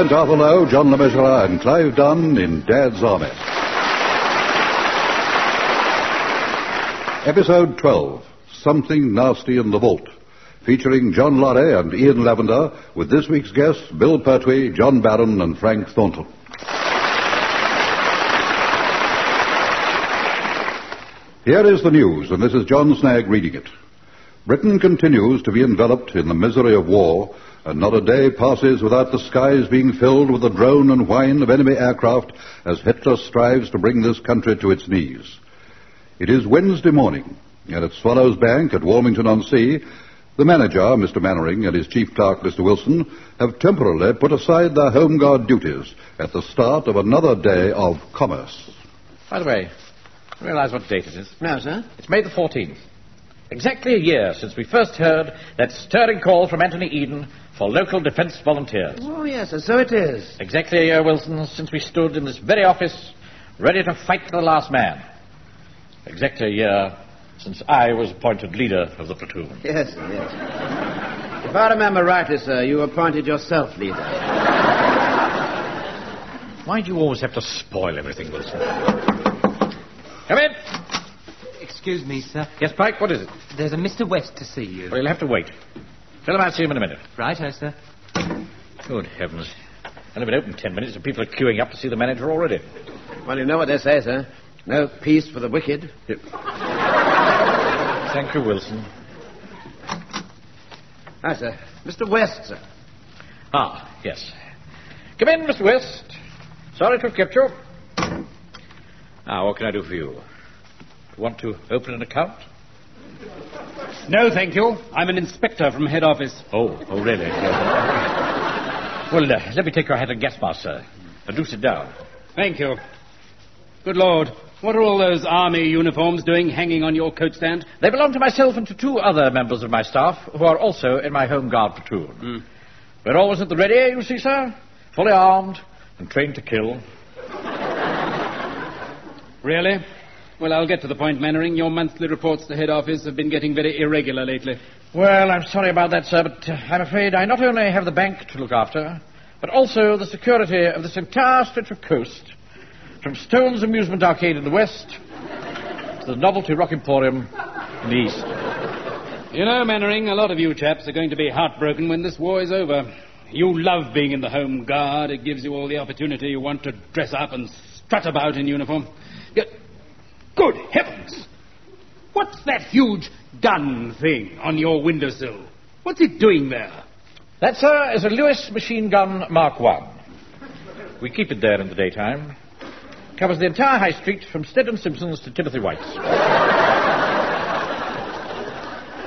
present Arthur Lowe, John Le and Clive Dunn in Dad's Army. Episode 12 Something Nasty in the Vault, featuring John Laurie and Ian Lavender, with this week's guests Bill Pertwee, John Barron, and Frank Thornton. Here is the news, and this is John Snagge reading it. Britain continues to be enveloped in the misery of war, and not a day passes without the skies being filled with the drone and whine of enemy aircraft as Hitler strives to bring this country to its knees. It is Wednesday morning, and at Swallows Bank at Walmington on Sea, the manager, Mr. Mainwaring, and his chief clerk, Mr. Wilson, have temporarily put aside their home guard duties at the start of another day of commerce. By the way, you realize what date it is? No, sir. It's May the 14th. Exactly a year since we first heard that stirring call from Anthony Eden for local defense volunteers. Oh, yes, so it is. Exactly a year, Wilson, since we stood in this very office ready to fight to the last man. Exactly a year since I was appointed leader of the platoon. Yes, yes. If I remember rightly, sir, you appointed yourself leader. Why do you always have to spoil everything, Wilson? Come in. Excuse me, sir. Yes, Pike, what is it? There's a Mr. West to see you. Well, you'll have to wait. Tell him I'll see him in a minute. Righto, sir. Good heavens. Only been open ten minutes and people are queuing up to see the manager already. Well, you know what they say, sir. No peace for the wicked. Thank you, Wilson. Hi, sir. Mr. West, sir. Ah, yes. Come in, Mr. West. Sorry to have kept you. Now, what can I do for you? Want to open an account? No, thank you. I'm an inspector from head office. Oh, oh, really? well, uh, let me take your hat and gas mask, sir. And do sit down. Thank you. Good Lord, what are all those army uniforms doing hanging on your coat stand? They belong to myself and to two other members of my staff who are also in my home guard platoon. We're always at the ready, you see, sir. Fully armed and trained to kill. Really? Well, I'll get to the point, Mainwaring. Your monthly reports to head office have been getting very irregular lately. Well, I'm sorry about that, sir, but uh, I'm afraid I not only have the bank to look after, but also the security of this entire stretch of coast, from Stone's Amusement Arcade in the west to the Novelty Rock Emporium in the east. You know, Mainwaring, a lot of you chaps are going to be heartbroken when this war is over. You love being in the Home Guard. It gives you all the opportunity you want to dress up and strut about in uniform. Yet, good heavens! What's that huge gun thing on your windowsill? What's it doing there? That, sir, is a Lewis machine gun Mark I. We keep it there in the daytime. Covers the entire high street from Stead Simpson's to Timothy White's.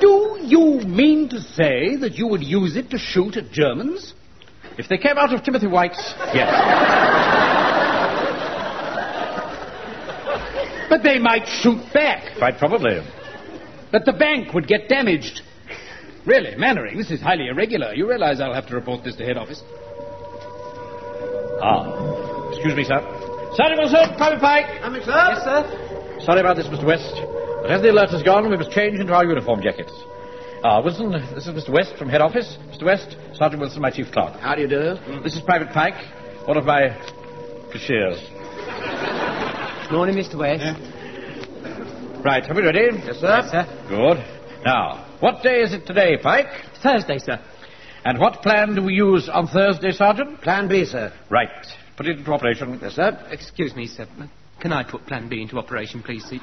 Do you mean to say that you would use it to shoot at Germans? If they came out of Timothy White's, yes. But they might shoot back. Quite probably. That the bank would get damaged. Really, Mainwaring, this is highly irregular. You realize I'll have to report this to head office. Ah. Excuse me, sir. Sergeant Wilson, Private Pike. Coming, sir? Yes, sir. Sorry about this, Mr. West. But as the alert has gone, we must change into our uniform jackets. Ah, Wilson, this is Mr. West from head office. Mr. West, Sergeant Wilson, my chief clerk. How do you do? This is Private Pike, one of my cashiers. Morning, Mr. West. Right, are we ready? Yes, sir. Yes, sir. Good. Now, what day is it today, Pike? Thursday, sir. And what plan do we use on Thursday, Sergeant? Plan B, sir. Right. Put it into operation. Yes, sir. Excuse me, sir. Can I put Plan B into operation, please, sir?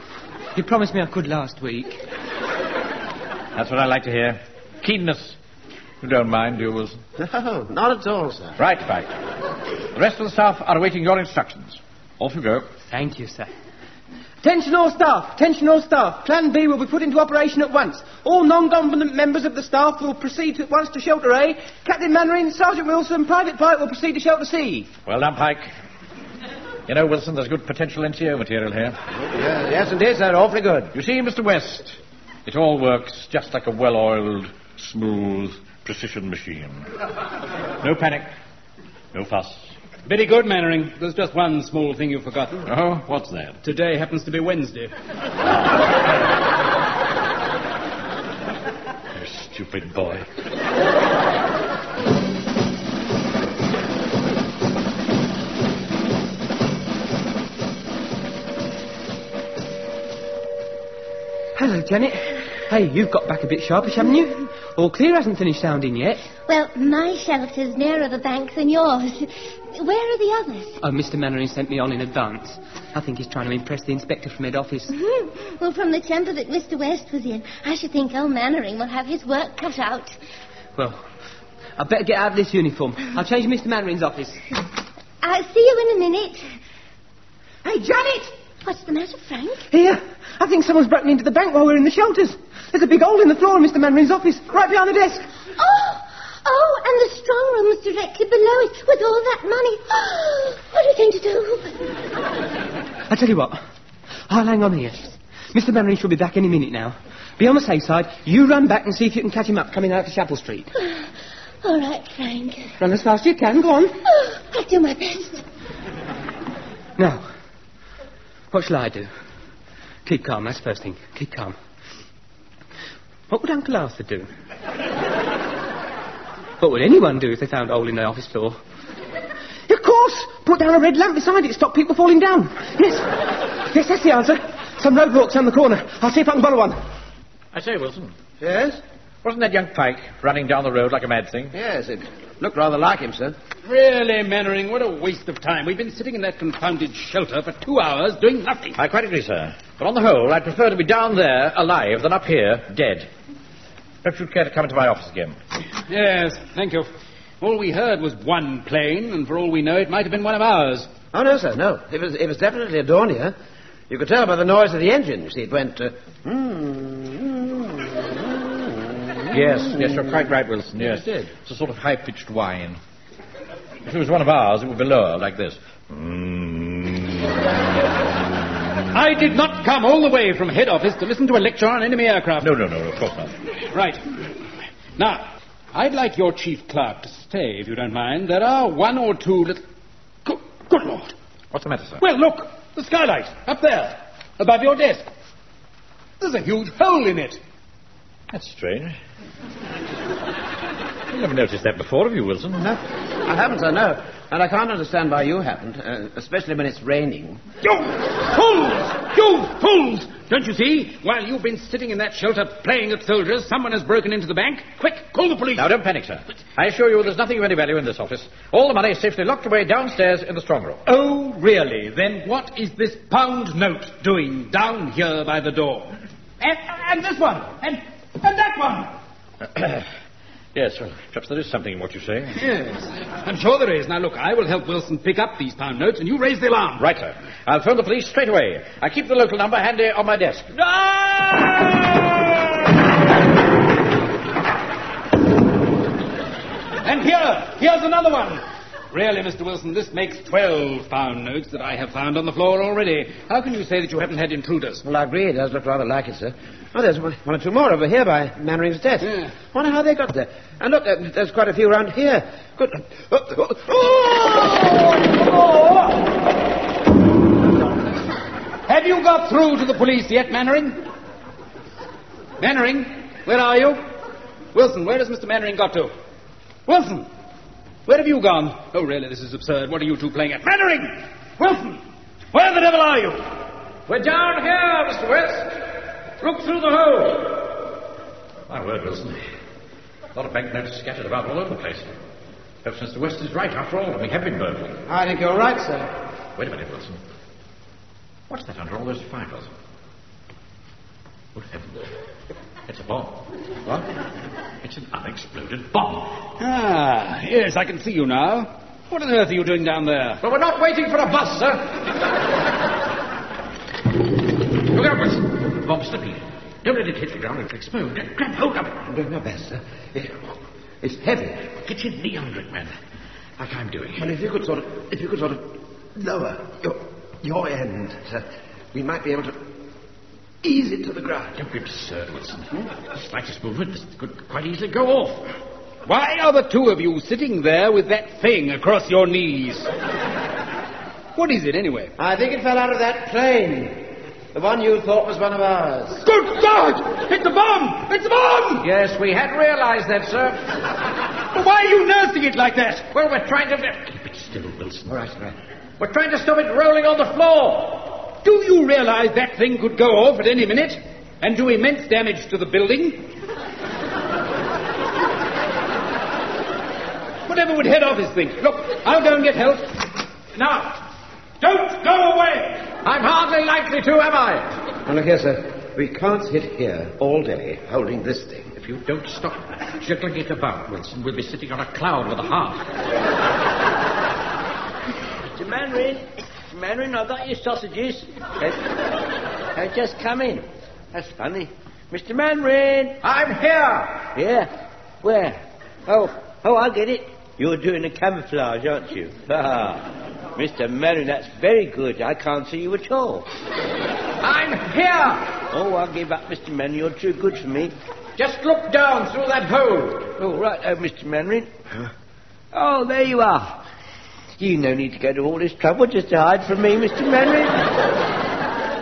You promised me I could last week. That's what I like to hear. Keenness. You don't mind, do you, Wilson? No, not at all, sir. Right, Pike. The rest of the staff are awaiting your instructions. Off you go. Thank you, sir. Attention all staff! Attention all staff! Plan B will be put into operation at once. All non-competent members of the staff will proceed at once to Shelter A. Captain Mainwaring, Sergeant Wilson, Private Pike will proceed to Shelter C. Well done, Pike. You know, Wilson, there's good potential NCO material here. Yes, yes, indeed, sir. Awfully good. You see, Mr. West, it all works just like a well-oiled, smooth, precision machine. No panic, no fuss. Very good, Mainwaring. There's just one small thing you've forgotten. Oh, what's that? Today happens to be Wednesday. you stupid boy. Hello, Janet. Hey, you've got back a bit sharpish, haven't you? All clear hasn't finished sounding yet. Well, my shelter's nearer the bank than yours. Where are the others? Oh, Mr. Mainwaring sent me on in advance. I think he's trying to impress the inspector from head office. Hmm. Well, from the temper that Mr. West was in, I should think old Mainwaring will have his work cut out. Well, I'd better get out of this uniform. I'll change Mr. Mainwaring's office. I'll see you in a minute. Hey, Janet! What's the matter, Frank? Here. I think someone's broken into the bank while we're in the shelters. There's a big hole in the floor in Mr. Mainwaring's office, right behind the desk. Oh! And the strong room's directly below it with all that money. what are we going to do? I tell you what. I'll hang on here. Mr. Mainwaring should be back any minute now. Be on the safe side. You run back and see if you can catch him up coming out to Chapel Street. All right, Frank. Run as fast as you can. Go on. Oh, I'll do my best. Now, what shall I do? Keep calm, that's the first thing. Keep calm. What would Uncle Arthur do? What would anyone do if they found a hole in their office floor? Of course! Put down a red lamp beside it, to stop people falling down. Yes. Yes, that's the answer. Some roadblocks down the corner. I'll see if I can borrow one. I say, Wilson, Yes? wasn't that young Pike running down the road like a mad thing? Yes, it looked rather like him, sir. Really, Mainwaring, what a waste of time. We've been sitting in that confounded shelter for two hours doing nothing. I quite agree, sir. But on the whole, I'd prefer to be down there alive than up here dead. Perhaps you'd care to come into my office again. Yes, thank you. All we heard was one plane, and for all we know, it might have been one of ours. Oh, no, sir, no. It was, it was definitely a Dornier. You could tell by the noise of the engine. You see, it went... Uh, Yes, yes, you're quite right, Wilson. Yes, it did. It's a sort of high-pitched whine. If it was one of ours, it would be lower, like this. I did not come all the way from head office to listen to a lecture on enemy aircraft. No, no, no, of course not. Right. Now, I'd like your chief clerk to stay, if you don't mind. There are one or two little... Good, good Lord. What's the matter, sir? Well, look, the skylight, up there, above your desk. There's a huge hole in it. That's strange. I never noticed that before, have you, Wilson? no, I haven't, sir, no. And I can't understand why you haven't, uh, especially when it's raining. You fools! You fools! Don't you see? While you've been sitting in that shelter playing at soldiers, someone has broken into the bank. Quick, call the police. Now, don't panic, sir. I assure you there's nothing of any value in this office. All the money is safely locked away downstairs in the strong room. Oh, really? Then what is this pound note doing down here by the door? And, and this one, and, and that one. Yes, well, perhaps there is something in what you say. Yes, I'm sure there is. Now, look, I will help Wilson pick up these pound notes, and you raise the alarm. Right, sir. I'll phone the police straight away. I keep the local number handy on my desk. No! And here, here's another one. Really, Mr. Wilson, this makes 12 pound notes that I have found on the floor already. How can you say that you haven't had intruders? Well, I agree, it does look rather like it, sir. Oh, there's one, one or two more over here by Mainwaring's desk. Yeah. Wonder how they got there. And look, uh, there's quite a few around here. Good. Uh, oh! Have you got through to the police yet, Mainwaring? Mainwaring, where are you? Wilson, where has Mr. Mainwaring got to? Wilson, where have you gone? Oh, really, this is absurd. What are you two playing at? Mainwaring! Wilson, where the devil are you? We're down here, Mr. West. Look through the hole. My word, Wilson. A lot of banknotes scattered about all over the place. Perhaps Mr. West is right after all, and we have been burgled. I think you're right, sir. Wait a minute, Wilson. What's that under all those fibers? Good heavens. It's a bomb. What? It's an unexploded bomb. Ah, yes, I can see you now. What on earth are you doing down there? But we're not waiting for a bus, sir. Look out, Wilson. The bomb's slipping. Don't let it hit the ground. It'll explode. Grab hold of it. I'm doing my best, sir. It's heavy. Get your knee under it, man. Like I'm doing. Well, if you could sort of, if you could sort of lower your, your end, sir, we might be able to ease it to the ground. Don't be absurd, Wilson. The slightest movement this could quite easily go off. Why are the two of you sitting there with that thing across your knees? What is it, anyway? I think it fell out of that plane. The one you thought was one of ours. Good God! It's a bomb! It's a bomb! Yes, we had realized that, sir. But why are you nursing it like that? Well, we're trying to... Keep it still, Wilson. All right, all right. We're trying to stop it rolling on the floor. Do you realize that thing could go off at any minute? and do immense damage to the building. Whatever would head office think? Look, I'll go and get help. Now, don't go away! I'm hardly likely to, am I? Now, look here, sir. We can't sit here all day holding this thing. If you don't stop jiggling it about, Wilson, we'll be sitting on a cloud with a heart. Mr. Mandarin, Mr. Mandarin, I've got your sausages. They've just come in. That's funny. Mr. Mandarin! I'm here! Here? Where? Oh, oh, I get it. You're doing the camouflage, aren't you? Ah, Mr. Mandarin, that's very good. I can't see you at all. I'm here! Oh, I'll give up, Mr. Mandarin. You're too good for me. Just look down through that hole. Oh, right, oh, Mr. Mandarin. Oh, there you are. You no need to go to all this trouble just to hide from me, Mr. Mandarin.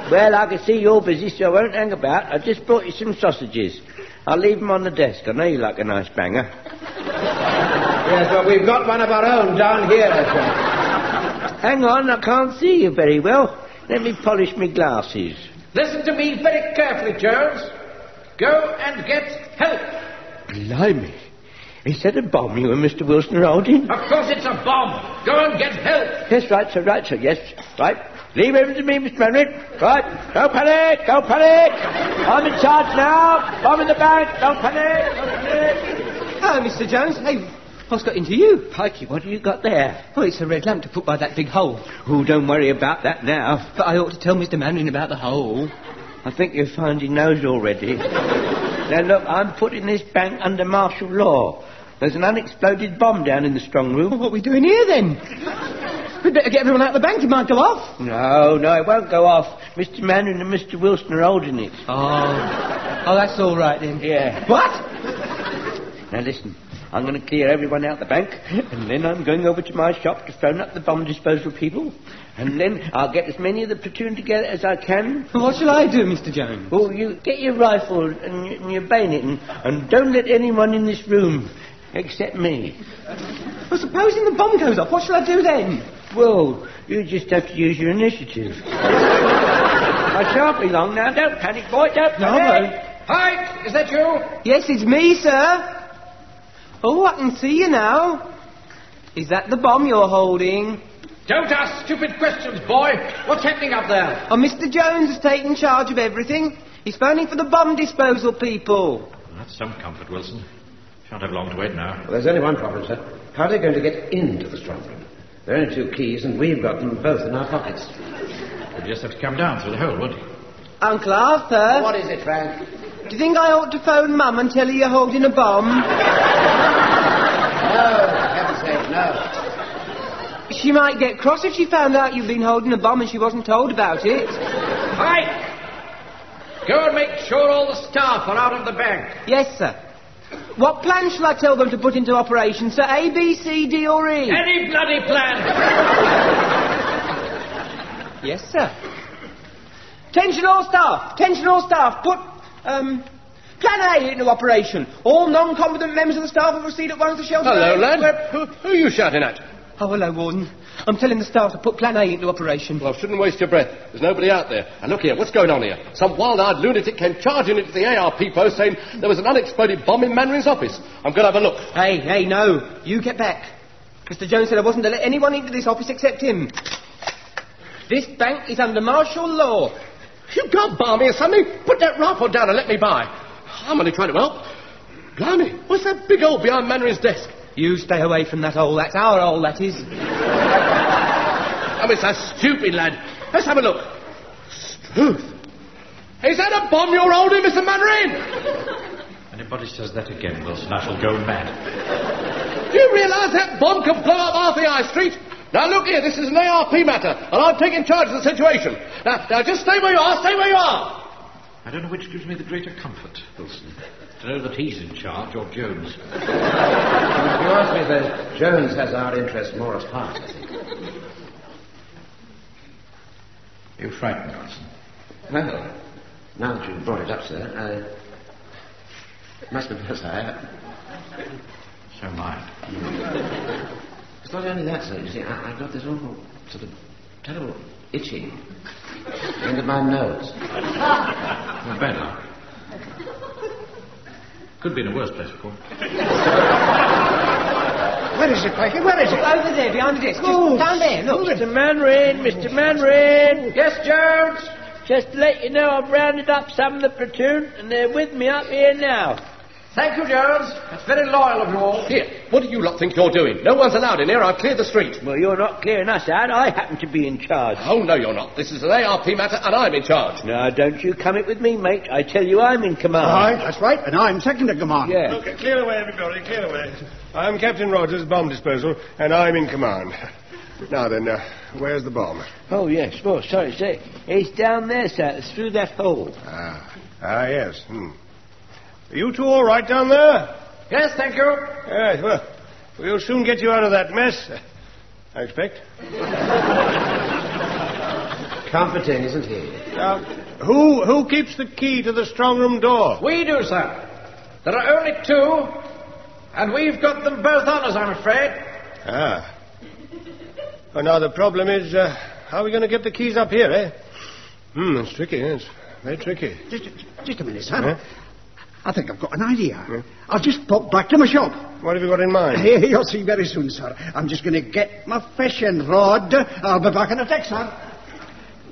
well, I can see you're busy, so I won't hang about. I just brought you some sausages. I'll leave them on the desk. I know you like a nice banger. Yes, but we've got one of our own down here. Hang on, I can't see you very well. Let me polish my glasses. Listen to me very carefully, Jones. Go and get help. Blimey. Is that a bomb you and Mr. Wilson are holding? Of course it's a bomb. Go and get help. Yes, right, sir, right, sir, yes. Right. Leave everything to me, Mr. Mandarin. Right. Don't panic, don't panic. I'm in charge now. Bomb in the bank. Don't panic, don't panic. Ah, oh, Mr. Jones. Hey, what's got into you? Pikey, what have you got there? Oh, it's a red lamp to put by that big hole. Oh, don't worry about that now. But I ought to tell Mr. Mandarin about the hole. I think you'll find he knows already. now, look, I'm putting this bank under martial law. There's an unexploded bomb down in the strong room. What are we doing here then? We'd better get everyone out of the bank. It might go off. No, no, it won't go off. Mr. Mandarin and Mr. Wilson are holding it. Oh. Oh, that's all right then. Yeah. What? Now listen, I'm going to clear everyone out of the bank, and then I'm going over to my shop to phone up the bomb disposal people, and then I'll get as many of the platoon together as I can. What shall I do, Mr. Jones? Well, you get your rifle and your, and your bayonet, and, and don't let anyone in this room except me. Well, supposing the bomb goes off, what shall I do then? Well, you just have to use your initiative. I shan't be long now. Don't panic, boy. Don't No, panic. Pike, is that you? Yes, it's me, sir. Oh, I can see you now. Is that the bomb you're holding? Don't ask stupid questions, boy. What's happening up there? Oh, Mr. Jones has taken charge of everything. He's phoning for the bomb disposal people. That's some comfort, Wilson. Shan't have long to wait now. Well, there's only one problem, sir. How are they going to get into the strong room? There are only two keys, and we've got them both in our pockets. We'll just have to come down through the hole, won't he? Uncle Arthur, What is it, Frank? do you think I ought to phone Mum and tell her you're holding a bomb? No, for heaven's sake, no. She might get cross if she found out you've been holding a bomb and she wasn't told about it. Pike! Go and make sure all the staff are out of the bank. Yes, sir. What plan shall I tell them to put into operation, sir? A, B, C, D, or E? Any bloody plan. Yes, sir. Attention all staff! Attention all staff! Put, um, Plan A into operation. All non-competent members of the staff will proceed at once to shelter. Hello, lad. Where- Who, who are you shouting at? Oh, hello, Warden. I'm telling the staff to put Plan A into operation. Well, shouldn't waste your breath. There's nobody out there. And look here, what's going on here? Some wild-eyed lunatic came charging into the ARP post saying there was an unexploded bomb in Mandarin's office. I'm going to have a look. Hey, hey, no. You get back. Mr. Jones said I wasn't to let anyone into this office except him. This bank is under martial law. You can't bar me, Sonny. Put that rifle down and let me by. I'm only trying to help. Blimey, what's that big hole behind Mandarin's desk? You stay away from that hole. That's our hole, that is. Oh, it's a stupid lad. Let's have a look. Struth. Is that a bomb you're holding, Mr. Mandarin? Anybody says that again, Wilson, I shall go mad. Do you realise that bomb can blow up half the High Street? Now look here, this is an ARP matter, and I'm taking charge of the situation. Now, now just stay where you are, stay where you are. I don't know which gives me the greater comfort, Wilson. To know that he's in charge or Jones. If you ask me, the uh, Jones has our interests more at heart. You frightened, Wilson. Well, now that you've brought it up, sir, I must confess I am. So am I. It's not only that, sir. You see, I, I've got this awful, sort of terrible itching end of my nose. Luck. Could be in a worse place, of course. Where is it, Crikey? Where is it? Over there, behind the desk. Just down there, look. Mr. Manrin, Mr. Manrin. Yes, Jones? Just to let you know, I've rounded up some of the platoon, and they're with me up here now. Thank you, Jones. That's very loyal of you all. Here, what do you lot think you're doing? No one's allowed in here. I've cleared the street. Well, you're not clearing us out. I happen to be in charge. Oh, no, you're not. This is an ARP matter, and I'm in charge. Now, don't you come it with me, mate. I tell you, I'm in command. Aye, that's right, and I'm second in command. Yeah. Okay, clear away, everybody, clear away. I'm Captain Rogers, bomb disposal, and I'm in command. Now then, uh, where's the bomb? Oh, yes. Oh, sorry, sir. It's down there, sir. It's through that hole. Ah, ah yes. Hmm. Are you two all right down there? Yes, thank you. Yes, well, we'll soon get you out of that mess. I expect. Comforting, isn't he? Now, who, who keeps the key to the strong room door? We do, sir. There are only two, and we've got them both on us, I'm afraid. Ah. Well, now the problem is, uh, how are we going to get the keys up here, eh? Hmm, it's tricky, yes. Very tricky. Just, just a minute, sir. Yeah? I think I've got an idea. Hmm? I'll just pop back to my shop. What have you got in mind? Hey, you'll see very soon, sir. I'm just going to get my fishing rod. I'll be back in a sec, sir.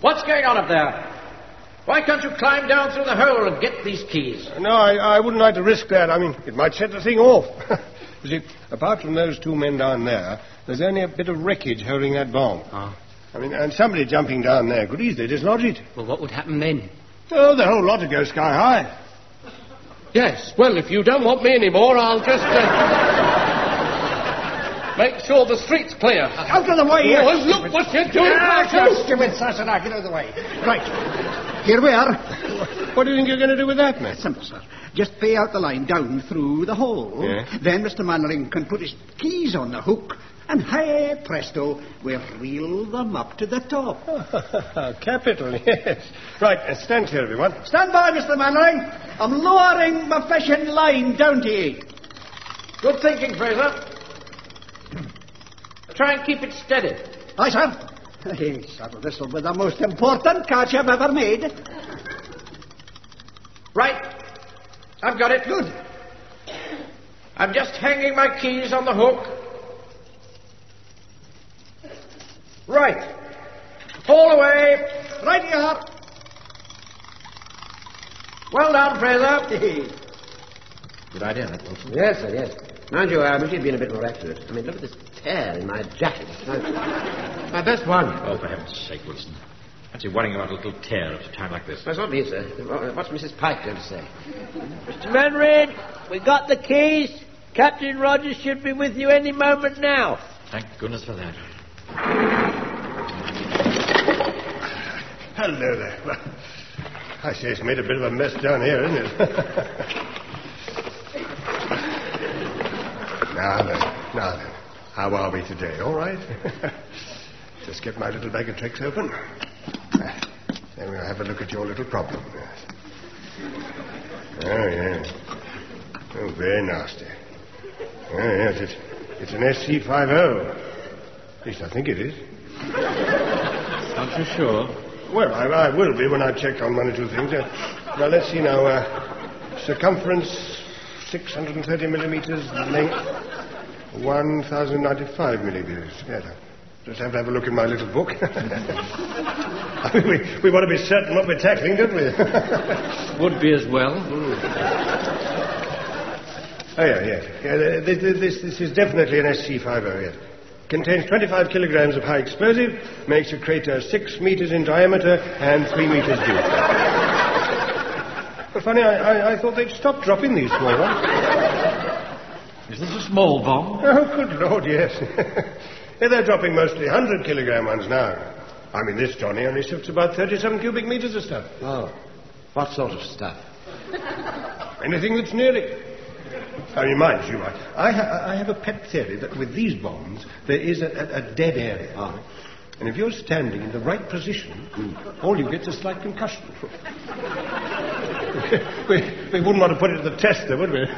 What's going on up there? Why can't you climb down through the hole and get these keys? No, I, I wouldn't like to risk that. I mean, it might set the thing off. you see, apart from those two men down there, there's only a bit of wreckage holding that bomb. Ah. I mean, and somebody jumping down there could easily dislodge it. Well, what would happen then? Oh, the whole lot would go sky high. Yes, well, if you don't want me anymore, I'll just. Uh, make sure the street's clear. Out of the way, you Oh, look what you're doing, Ah, Marshal. stupid Sassenach, get out of the way. Right. Here we are. What do you think you're going to do with that, man? Simple, sir. Just pay out the line down through the hole. Yeah. Then Mr. Mainwaring can put his keys on the hook, and hey, presto, we'll reel them up to the top. Capital, yes. Right, uh, stand clear, everyone. Stand by, Mr. Mainwaring. I'm lowering my fishing line down to you. Good thinking, Fraser. Try and keep it steady. Aye, sir. Hey, sir, this will be the most important catch I've ever made. Right. I've got it. Good. I'm just hanging my keys on the hook. Right. Haul away. Right you are. Well done, Fraser. Good idea, that, Wilson. Yes, sir, yes. Mind you, I wish you'd been a bit more accurate. I mean, look at this tear in my jacket. My, my best one. Oh, for heaven's sake, Wilson. Fancy worrying about a little tear at a time like this. That's not me, sir. What's Mrs. Pike going to say? Mr. Manrin, we've got the keys. Captain Rogers should be with you any moment now. Thank goodness for that. Hello there. I say it's made a bit of a mess down here, isn't it? now then, now then. How are we today? All right? Just get my little bag of tricks open. Then we'll have a look at your little problem. Yes. Oh, yes. Oh, very nasty. Oh, yes, it's, it's an SC50. At least I think it is. Aren't you sure? Well, I, I will be when I check on one or two things. Uh, now, let's see now. Uh, circumference 630 millimeters, length 1095 millimeters. Yes, I just have to have a look in my little book. I mean, we, we want to be certain what we're tackling, don't we? Would be as well. oh, yeah. Yeah, uh, this, this, this is definitely an SC50, yes. Contains 25 kilograms of high explosive, makes a crater 6 meters in diameter and 3 meters deep. But funny, I, I, I thought they'd stop dropping these small ones. Is this a small bomb? Oh, good Lord, yes. Yeah, They're dropping mostly 100 kilogram ones now. I mean, this Johnny only shifts about 37 cubic meters of stuff. Oh. What sort of stuff? Anything that's near it. I mean, mind you, I, I, ha- I have a pet theory that with these bombs, there is a, a, a dead area. And if you're standing in the right position, all you get is a slight concussion. we, we wouldn't want to put it to the test, though, would we?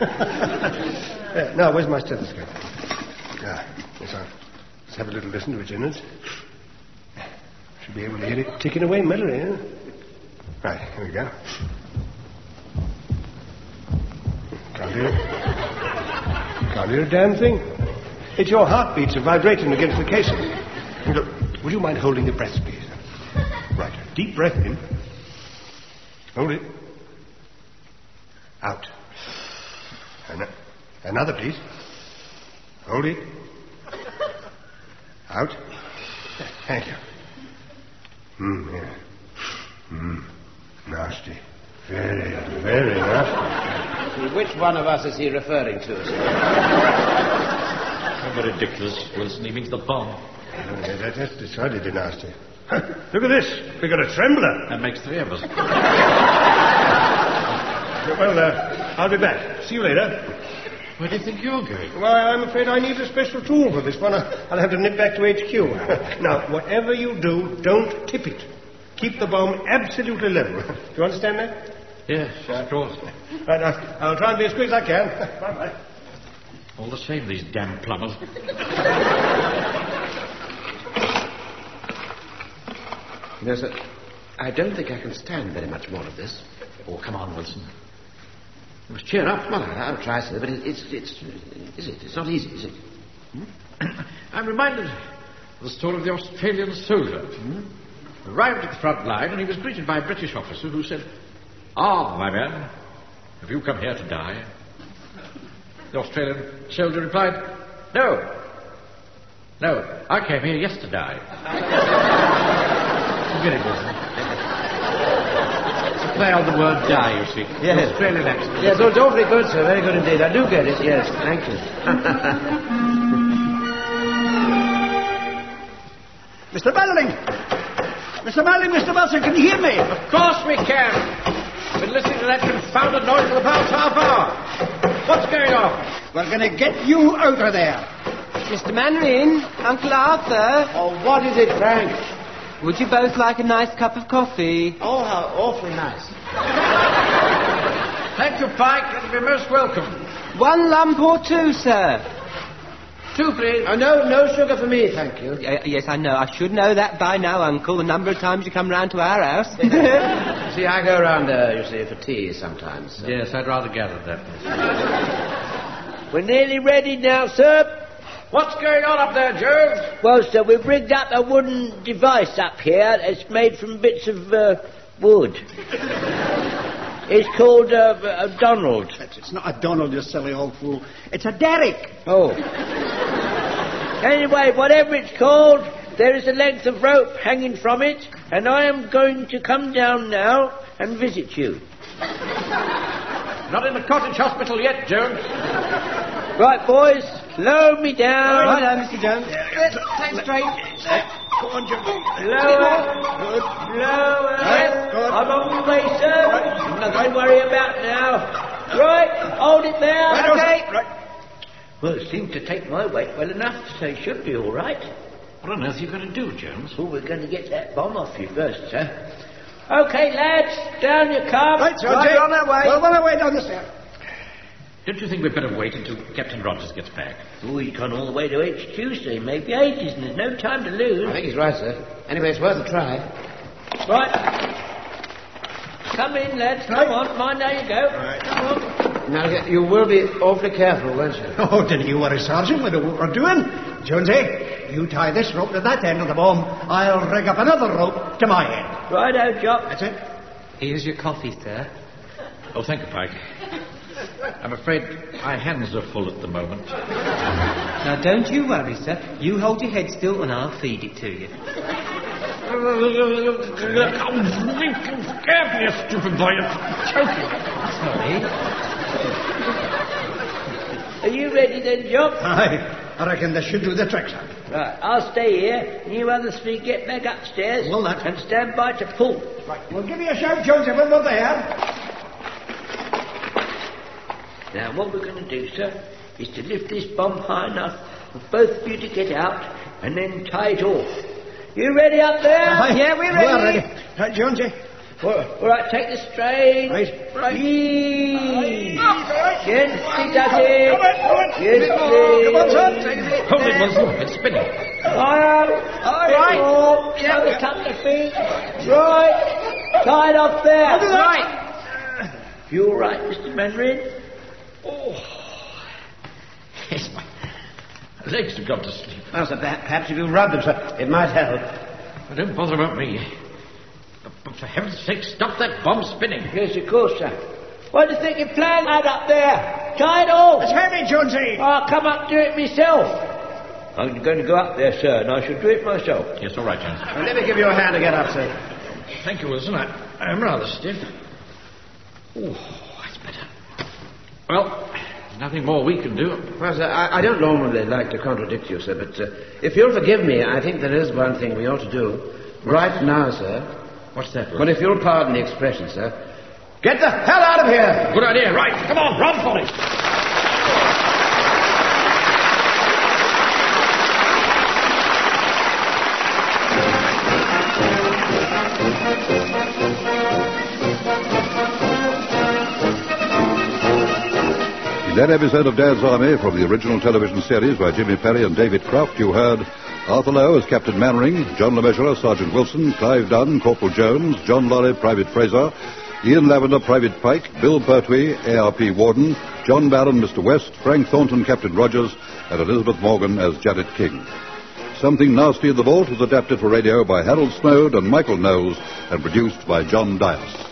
Yeah, now, where's my stethoscope? Ah, yes, let's have a little listen to its innards. Should be able to hear it ticking away merrily, eh? Right, here we go. Can't hear. Can't hear a damn thing. It's your heartbeats are vibrating against the casing. Look, would you mind holding your breath, please? Right. Deep breath in. Hold it. Out. An- another, please. Hold it. Out. Thank you. Hmm, yeah. Hmm. Nasty. Very, very nasty. Which one of us is he referring to, sir? How ridiculous, Wilson. He means the bomb. Yeah, that, that's decidedly nasty. Look at this. We've got a trembler. That makes three of us. Well, uh, I'll be back. See you later. Where do you think you're going? Well, I'm afraid I need a special tool for this one. I'll have to nip back to HQ. now, whatever you do, don't tip it. Keep the bomb absolutely level. Do you understand that? Yes, of course. Right, now, I'll try and be as quick as I can. Bye-bye. All the same, these damn plumbers. No, sir. I don't think I can stand very much more of this. Oh, come on, Wilson. You must cheer up. Well, I'll try, sir, but it, it's, it's, is it? It's not easy, is it? Hmm? I'm reminded of the story of the Australian soldier. Hmm? Arrived at the front line and he was greeted by a British officer who said, Ah, my man, have you come here to die? The Australian soldier replied, No. No, I came here yesterday. Very good. It's a play on the word die, you see. Yes. Australian accent. Yes, oh, it's awfully good, sir. Very good indeed. I do get it, yes. Thank you. Mr. Belling! Mr. Belling, Mr. Wilson, can you hear me? Of course we can. Been listening to that confounded noise for the past half hour. What's going on? We're going to get you out of there. Mr. Mandarin, Uncle Arthur, oh, what is it, Frank? would you both like a nice cup of coffee? Oh, how awfully nice. Thank you, Pike. It'll be most welcome. One lump or two, sir? Two, please. Oh, no, no sugar for me, thank you. Y- yes, I know. I should know that by now, Uncle, the number of times you come round to our house. See, I go round there, you see, for tea sometimes. so- Yes, I'd rather gather that. We're nearly ready now, sir. What's going on up there, Jones? Well, sir, we've rigged up a wooden device up here It's made from bits of uh, wood. It's called uh, a Donald. It's it's not a Donald, you silly old fool. It's a derrick. Oh. Anyway, whatever it's called, there is a length of rope hanging from it, and I am going to come down now and visit you. Not in the cottage hospital yet, Jones. Right, boys, lower me down. right on, Mr. Jones. Stand straight. Go on, Jim. Lower. Lower. I'm on the way, sir. Nothing to worry about now. Right, hold it there. Okay. Well, it seemed to take my weight well enough, so it should be all right. What on earth are you going to do, Jones? Well, we're going to get that bomb off you first, sir. Okay, lads, down you come. Right, Sergeant. Right, on our way. Well, on our way down the stairs. Don't you think we'd better wait until Captain Rogers gets back? Oh, he's gone all the way to HQ, so he may be ages, and there's no time to lose. I think he's right, sir. Anyway, it's worth a try. Right. Come in, lads. Come on. Mind how you go. Come on. Now, you will be awfully careful, won't you? Oh, didn't you worry, Sergeant. We know what we're doing. Jonesy, you tie this rope to that end of the bomb. I'll rig up another rope to my end. Righto, Jock. That's it. Here's your coffee, sir. Oh, thank you, Pike. I'm afraid my hands are full at the moment. Now, don't you worry, sir. You hold your head still and I'll feed it to you. Scared me, you stupid boy. You're choking. Sorry. Are you ready then, Jock? Aye, I reckon this should do the trick, sir. Right. I'll stay here, and you other three get back upstairs. Well, that- And stand by to pull. Right, well, give me a shout, Jonesy, when we're there. Now, what we're going to do, sir, is to lift this bomb high enough for both of you to get out, and then tie it off. You ready up there? Aye, yeah, we're ready. We're ready. Right, Jonesy. All all right, take the strain. Right. Right. Ease. Right. Gently does it. Come on, come on. Yes, Come on, sir. Take it. Hold it, Wilson. It's spinning. Fire. right. Four. Another couple of feet. Right. Tied off there. Right. You all right, Mr. Mandarin? Oh. Yes, my legs have gone to sleep. Well, sir, perha- perhaps if you rub them, sir, it might help. But don't bother about me. But, but for heaven's sake, stop that bomb spinning. Yes, of course, sir. What do you think you're playing at up there? Try it all. It's heavy, Jonesy. I'll come up do it myself. I'm going to go up there, sir, and I shall do it myself. Yes, all right, Jones. Well, let me give you a hand to get up, sir. Thank you, Wilson. I, I'm rather stiff. Ooh, that's better. Well, there's nothing more we can do. Well, sir, I, I don't normally like to contradict you, sir, but uh, if you'll forgive me, I think there is one thing we ought to do. Right now, sir. What's that? Well, if you'll pardon the expression, sir. Get the hell out of here! Good idea. Right. Come on, run for it. That episode of Dad's Army from the original television series by Jimmy Perry and David Croft, you heard Arthur Lowe as Captain Mainwaring, John Le Mesurier Sergeant Wilson, Clive Dunn, Corporal Jones, John Laurie, Private Fraser, Ian Lavender, Private Pike, Bill Pertwee, ARP Warden, John Barron, Mr. West, Frank Thornton, Captain Rogers, and Elizabeth Morgan as Janet King. Something Nasty in the Vault was adapted for radio by Harold Snoad and Michael Knowles and produced by John Dyas.